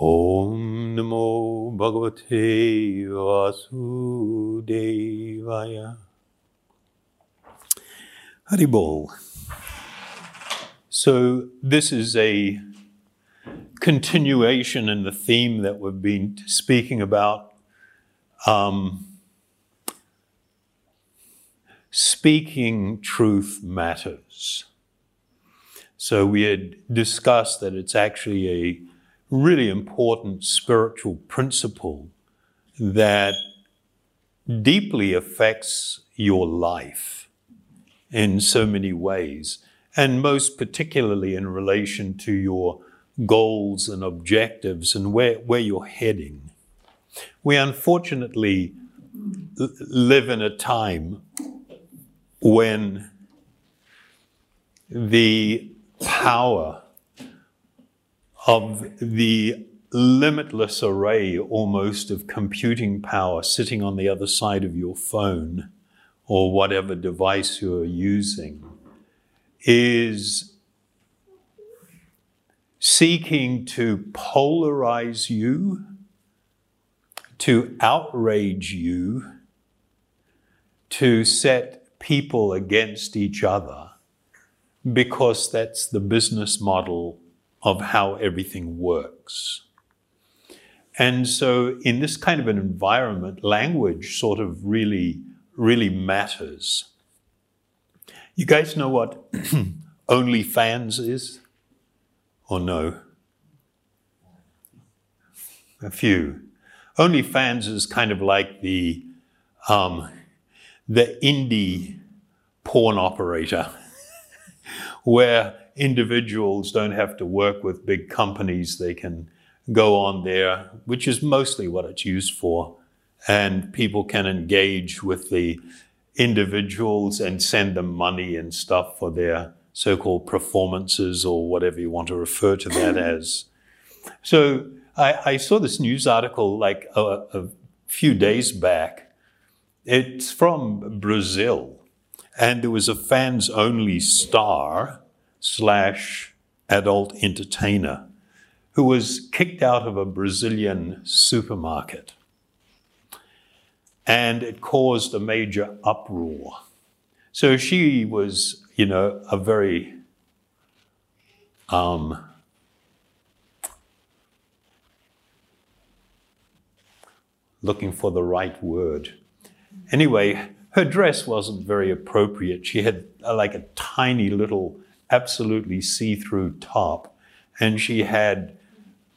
Om Namo Bhagavate Vasudevaya. Haribol. So, this is a continuation in the theme that we've been speaking about. Um, speaking truth matters. So, we had discussed that it's actually a really important spiritual principle that deeply affects your life in so many ways, and most particularly in relation to your goals and objectives and where, where you're heading. We unfortunately live in a time when the power of the limitless array almost of computing power sitting on the other side of your phone or whatever device you're using is seeking to polarize you, to outrage you, to set people against each other, because that's the business model of how everything works. And so, in this kind of an environment, language sort of really, really matters. You guys know what OnlyFans is? Or no? A few. OnlyFans is kind of like the, um, the indie porn operator, where individuals don't have to work with big companies. They can go on there, which is mostly what it's used for. And people can engage with the individuals and send them money and stuff for their so called performances or whatever you want to refer to that as. So I, I saw this news article like a, a few days back. It's from Brazil. And there was a fans only star slash adult entertainer who was kicked out of a Brazilian supermarket. And it caused a major uproar. So she was, you know, a very um, looking for the right word. Anyway, her dress wasn't very appropriate. She had uh, like a tiny little absolutely see through top. And she had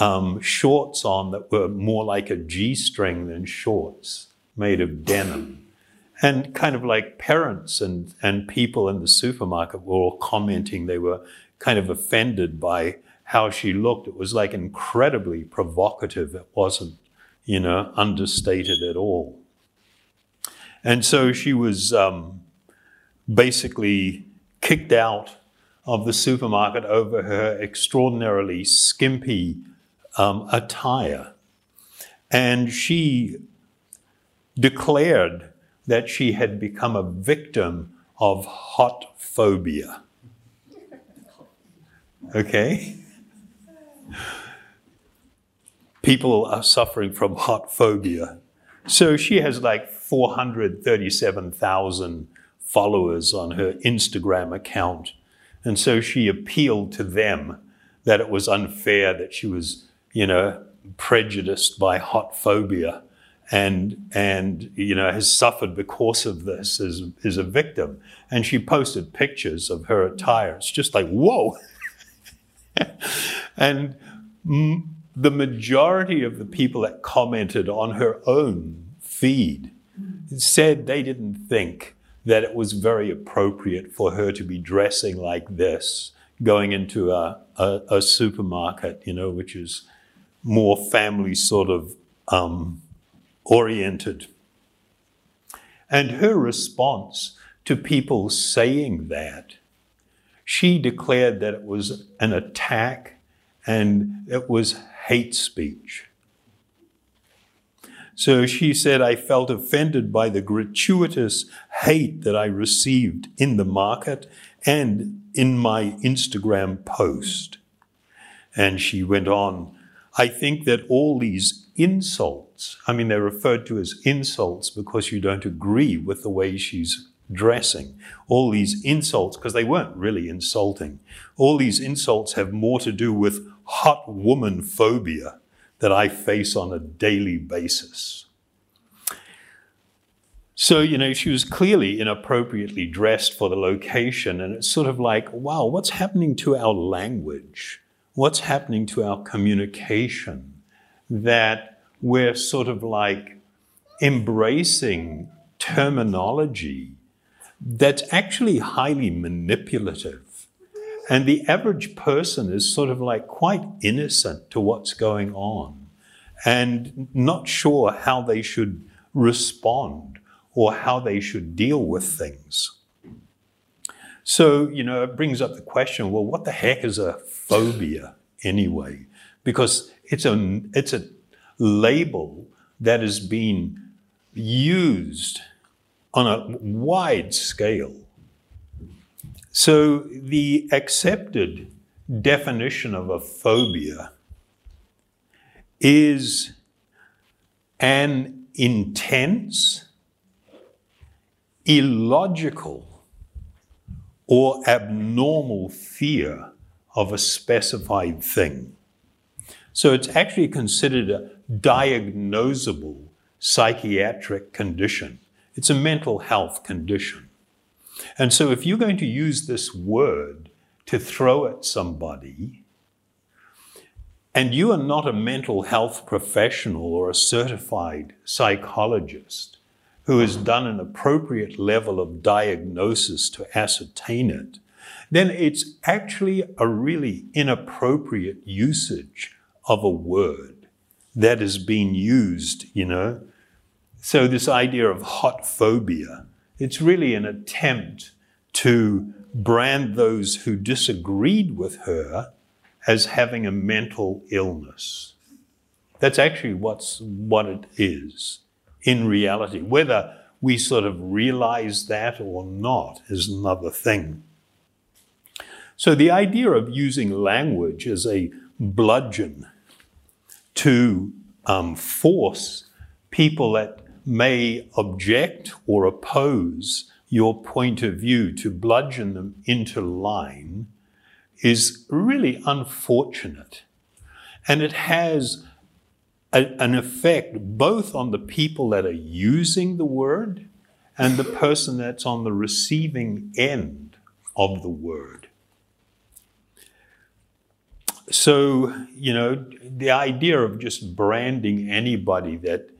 um, shorts on that were more like a G string than shorts, made of denim. And kind of like parents and, and people in the supermarket were all commenting, they were kind of offended by how she looked. It was like incredibly provocative. It wasn't, you know, understated at all. And so she was um, basically kicked out of the supermarket over her extraordinarily skimpy um, attire. And she declared that she had become a victim of hot phobia. Okay? People are suffering from hot phobia. So she has like 437,000 followers on her Instagram account. And so she appealed to them that it was unfair that she was, you know, prejudiced by hot phobia and and you know has suffered because of this as, as a victim. And she posted pictures of her attire. It's just like, whoa. and m- the majority of the people that commented on her own feed said they didn't think that it was very appropriate for her to be dressing like this, going into a, a, a supermarket, you know, which is more family sort of um, oriented. And her response to people saying that, she declared that it was an attack and it was hate speech. So she said, I felt offended by the gratuitous hate that I received in the market and in my Instagram post. And she went on, I think that all these insults, I mean, they're referred to as insults because you don't agree with the way she's dressing. All these insults, because they weren't really insulting, all these insults have more to do with hot woman phobia that I face on a daily basis. So, you know, she was clearly inappropriately dressed for the location, and it's sort of like, wow, what's happening to our language? What's happening to our communication? That we're sort of like embracing terminology that's actually highly manipulative. And the average person is sort of like quite innocent to what's going on and not sure how they should respond or how they should deal with things. So, you know, it brings up the question well, what the heck is a phobia anyway? Because it's a, it's a label that has been used on a wide scale. So, the accepted definition of a phobia is an intense illogical or abnormal fear of a specified thing. So it's actually considered a diagnosable psychiatric condition. It's a mental health condition. And so if you're going to use this word to throw at somebody, and you are not a mental health professional or a certified psychologist, who has done an appropriate level of diagnosis to ascertain it, then it's actually a really inappropriate usage of a word that is being used, you know. So, this idea of hot phobia, it's really an attempt to brand those who disagreed with her as having a mental illness. That's actually what's, what it is in reality. Whether we sort of realize that or not is another thing. So, the idea of using language as a bludgeon to um, force people that may object or oppose your point of view to bludgeon them into line is really unfortunate. And it has a, an effect both on the people that are using the word and the person that's on the receiving end of the word. So, you know, the idea of just branding anybody that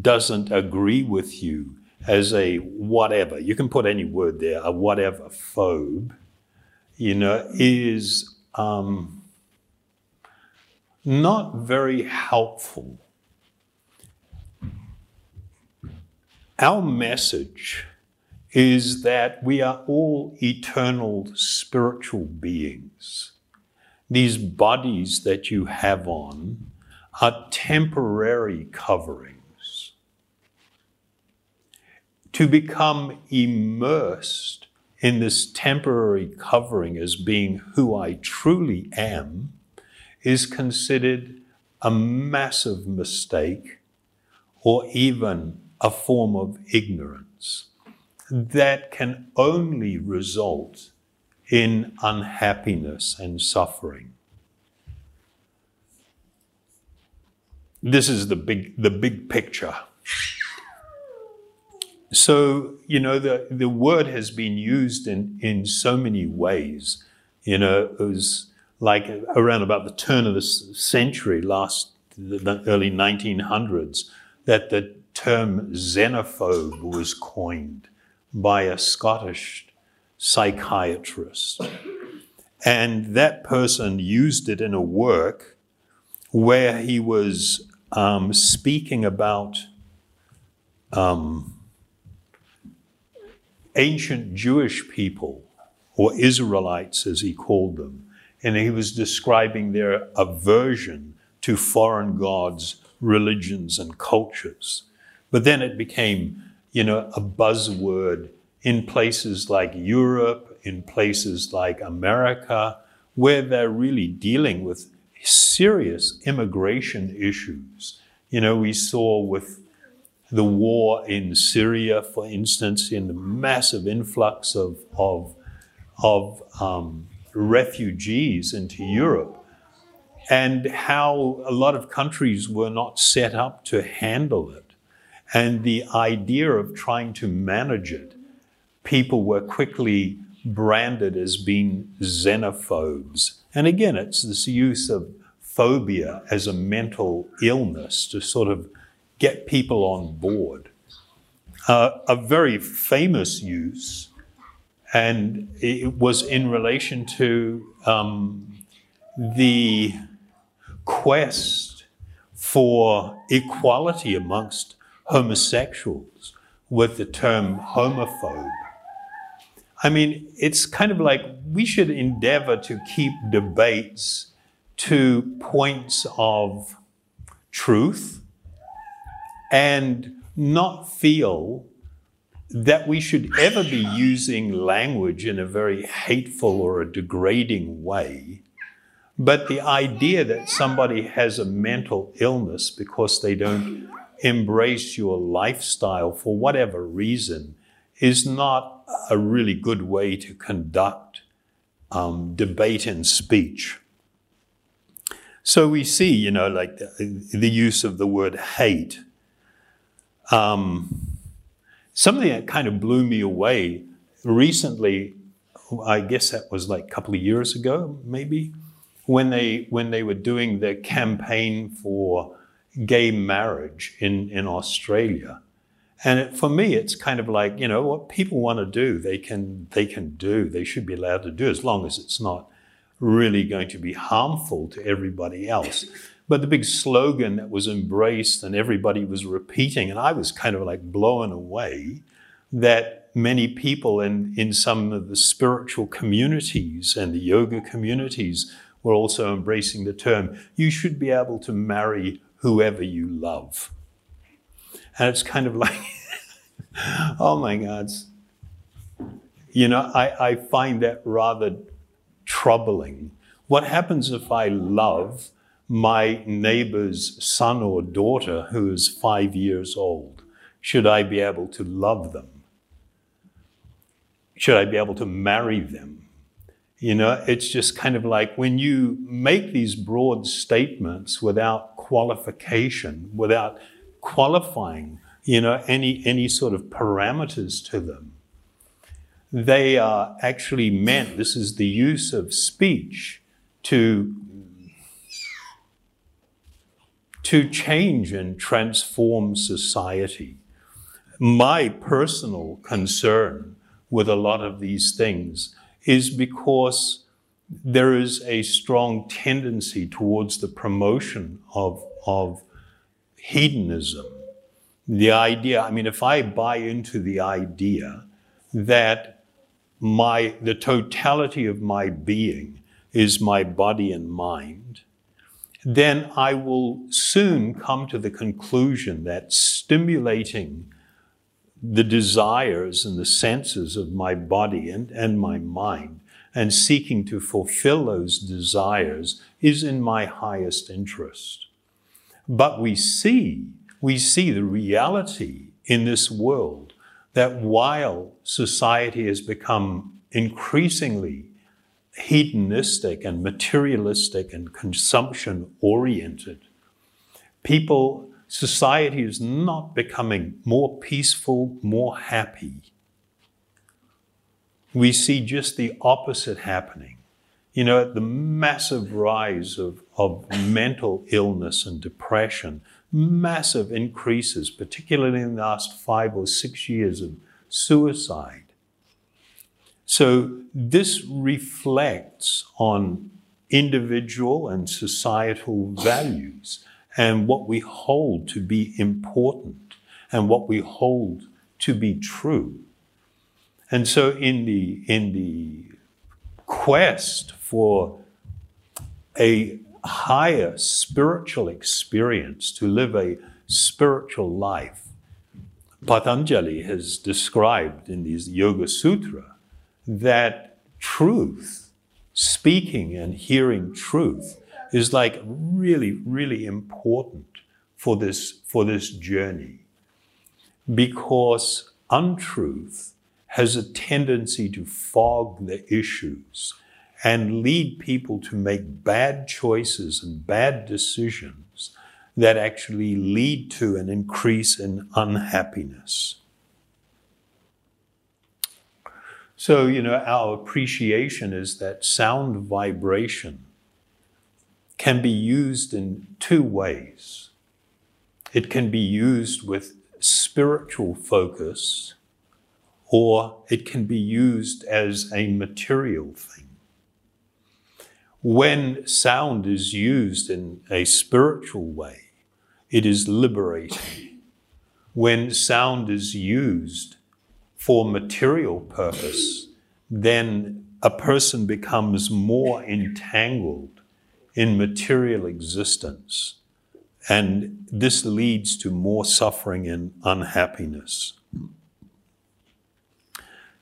doesn't agree with you as a whatever, you can put any word there, a whatever phobe, you know, is um, not very helpful. Our message is that we are all eternal spiritual beings. These bodies that you have on are temporary coverings. To become immersed in this temporary covering as being who I truly am is considered a massive mistake or even a form of ignorance that can only result in unhappiness and suffering. This is the big, the big picture. So, you know, the, the word has been used in, in so many ways. You know, it was like around about the turn of the century, last the early 1900s, that the term xenophobe was coined by a Scottish psychiatrist. And that person used it in a work where he was um, speaking about um, ancient Jewish people, or Israelites as he called them, and he was describing their aversion to foreign gods, religions, and cultures. But then it became, you know, a buzzword in places like Europe, in places like America, where they're really dealing with serious immigration issues. You know, we saw with the war in Syria, for instance, in the massive influx of, of, of um, refugees into Europe, and how a lot of countries were not set up to handle it. And the idea of trying to manage it, people were quickly branded as being xenophobes. And again, it's this use of phobia as a mental illness to sort of get people on board. Uh, a very famous use, and it was in relation to um, the quest for equality amongst homosexuals with the term homophobe. I mean, it's kind of like we should endeavor to keep debates to points of truth and not feel that we should ever be using language in a very hateful or a degrading way. But the idea that somebody has a mental illness because they don't embrace your lifestyle for whatever reason is not a really good way to conduct um, debate and speech. So we see, you know, like the, the use of the word hate. Um, something that kind of blew me away recently, I guess that was like a couple of years ago, maybe, when they when they were doing their campaign for gay marriage in, in Australia. And it, for me, it's kind of like, you know, what people want to do, they can, they can do, they should be allowed to do as long as it's not really going to be harmful to everybody else. But the big slogan that was embraced and everybody was repeating, and I was kind of like blown away that many people in, in some of the spiritual communities and the yoga communities were also embracing the term you should be able to marry whoever you love. And it's kind of like, oh my God. You know, I, I find that rather troubling. What happens if I love my neighbor's son or daughter who is five years old? Should I be able to love them? Should I be able to marry them? You know, it's just kind of like when you make these broad statements without qualification, without qualifying, you know, any, any sort of parameters to them. They are actually meant, this is the use of speech to, to change and transform society. My personal concern with a lot of these things is because there is a strong tendency towards the promotion of, of hedonism. The idea, I mean, if I buy into the idea that my, the totality of my being is my body and mind, then I will soon come to the conclusion that stimulating the desires and the senses of my body and, and my mind and seeking to fulfill those desires is in my highest interest. But we see, we see the reality in this world that while society has become increasingly hedonistic and materialistic and consumption oriented, people, society is not becoming more peaceful, more happy we see just the opposite happening. You know, the massive rise of, of mental illness and depression, massive increases, particularly in the last five or six years of suicide. So, this reflects on individual and societal values and what we hold to be important and what we hold to be true. And so in the, in the quest for a higher spiritual experience, to live a spiritual life, Patanjali has described in these Yoga Sutra that truth, speaking and hearing truth, is like really, really important for this, for this journey. Because untruth has a tendency to fog the issues and lead people to make bad choices and bad decisions that actually lead to an increase in unhappiness. So, you know, our appreciation is that sound vibration can be used in two ways. It can be used with spiritual focus, or it can be used as a material thing. When sound is used in a spiritual way, it is liberating. When sound is used for material purpose, then a person becomes more entangled in material existence. And this leads to more suffering and unhappiness.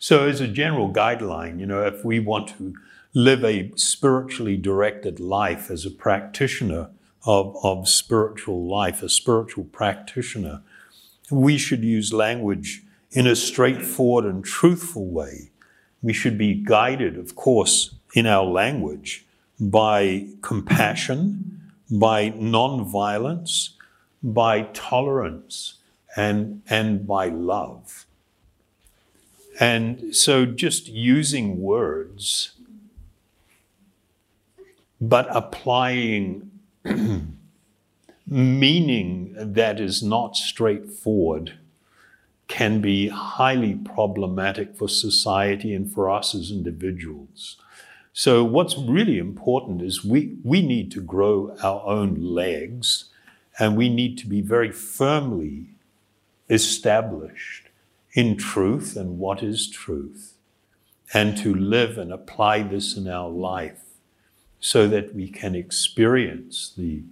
So, as a general guideline, you know, if we want to live a spiritually directed life as a practitioner of, of spiritual life, a spiritual practitioner, we should use language in a straightforward and truthful way. We should be guided, of course, in our language by compassion, by non-violence, by tolerance, and, and by love. And so just using words but applying meaning that is not straightforward can be highly problematic for society and for us as individuals. So, what's really important is we, we need to grow our own legs and we need to be very firmly established in truth and what is truth, and to live and apply this in our life so that we can experience the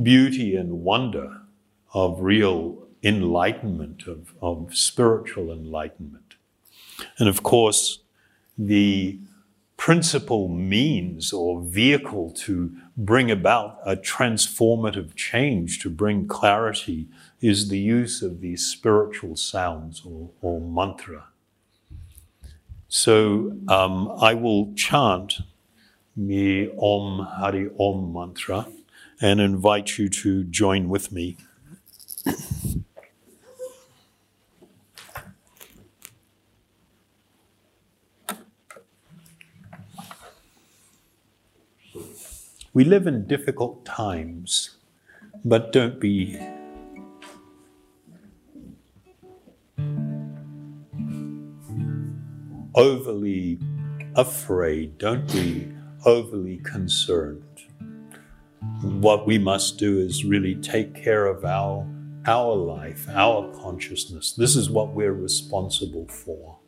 beauty and wonder of real enlightenment, of, of spiritual enlightenment. And of course, the principal means or vehicle to bring about a transformative change, to bring clarity, is the use of these spiritual sounds or, or mantra. So um, I will chant the Om Hari Om mantra and invite you to join with me. We live in difficult times, but don't be overly afraid. Don't be overly concerned. What we must do is really take care of our, our life, our consciousness. This is what we're responsible for.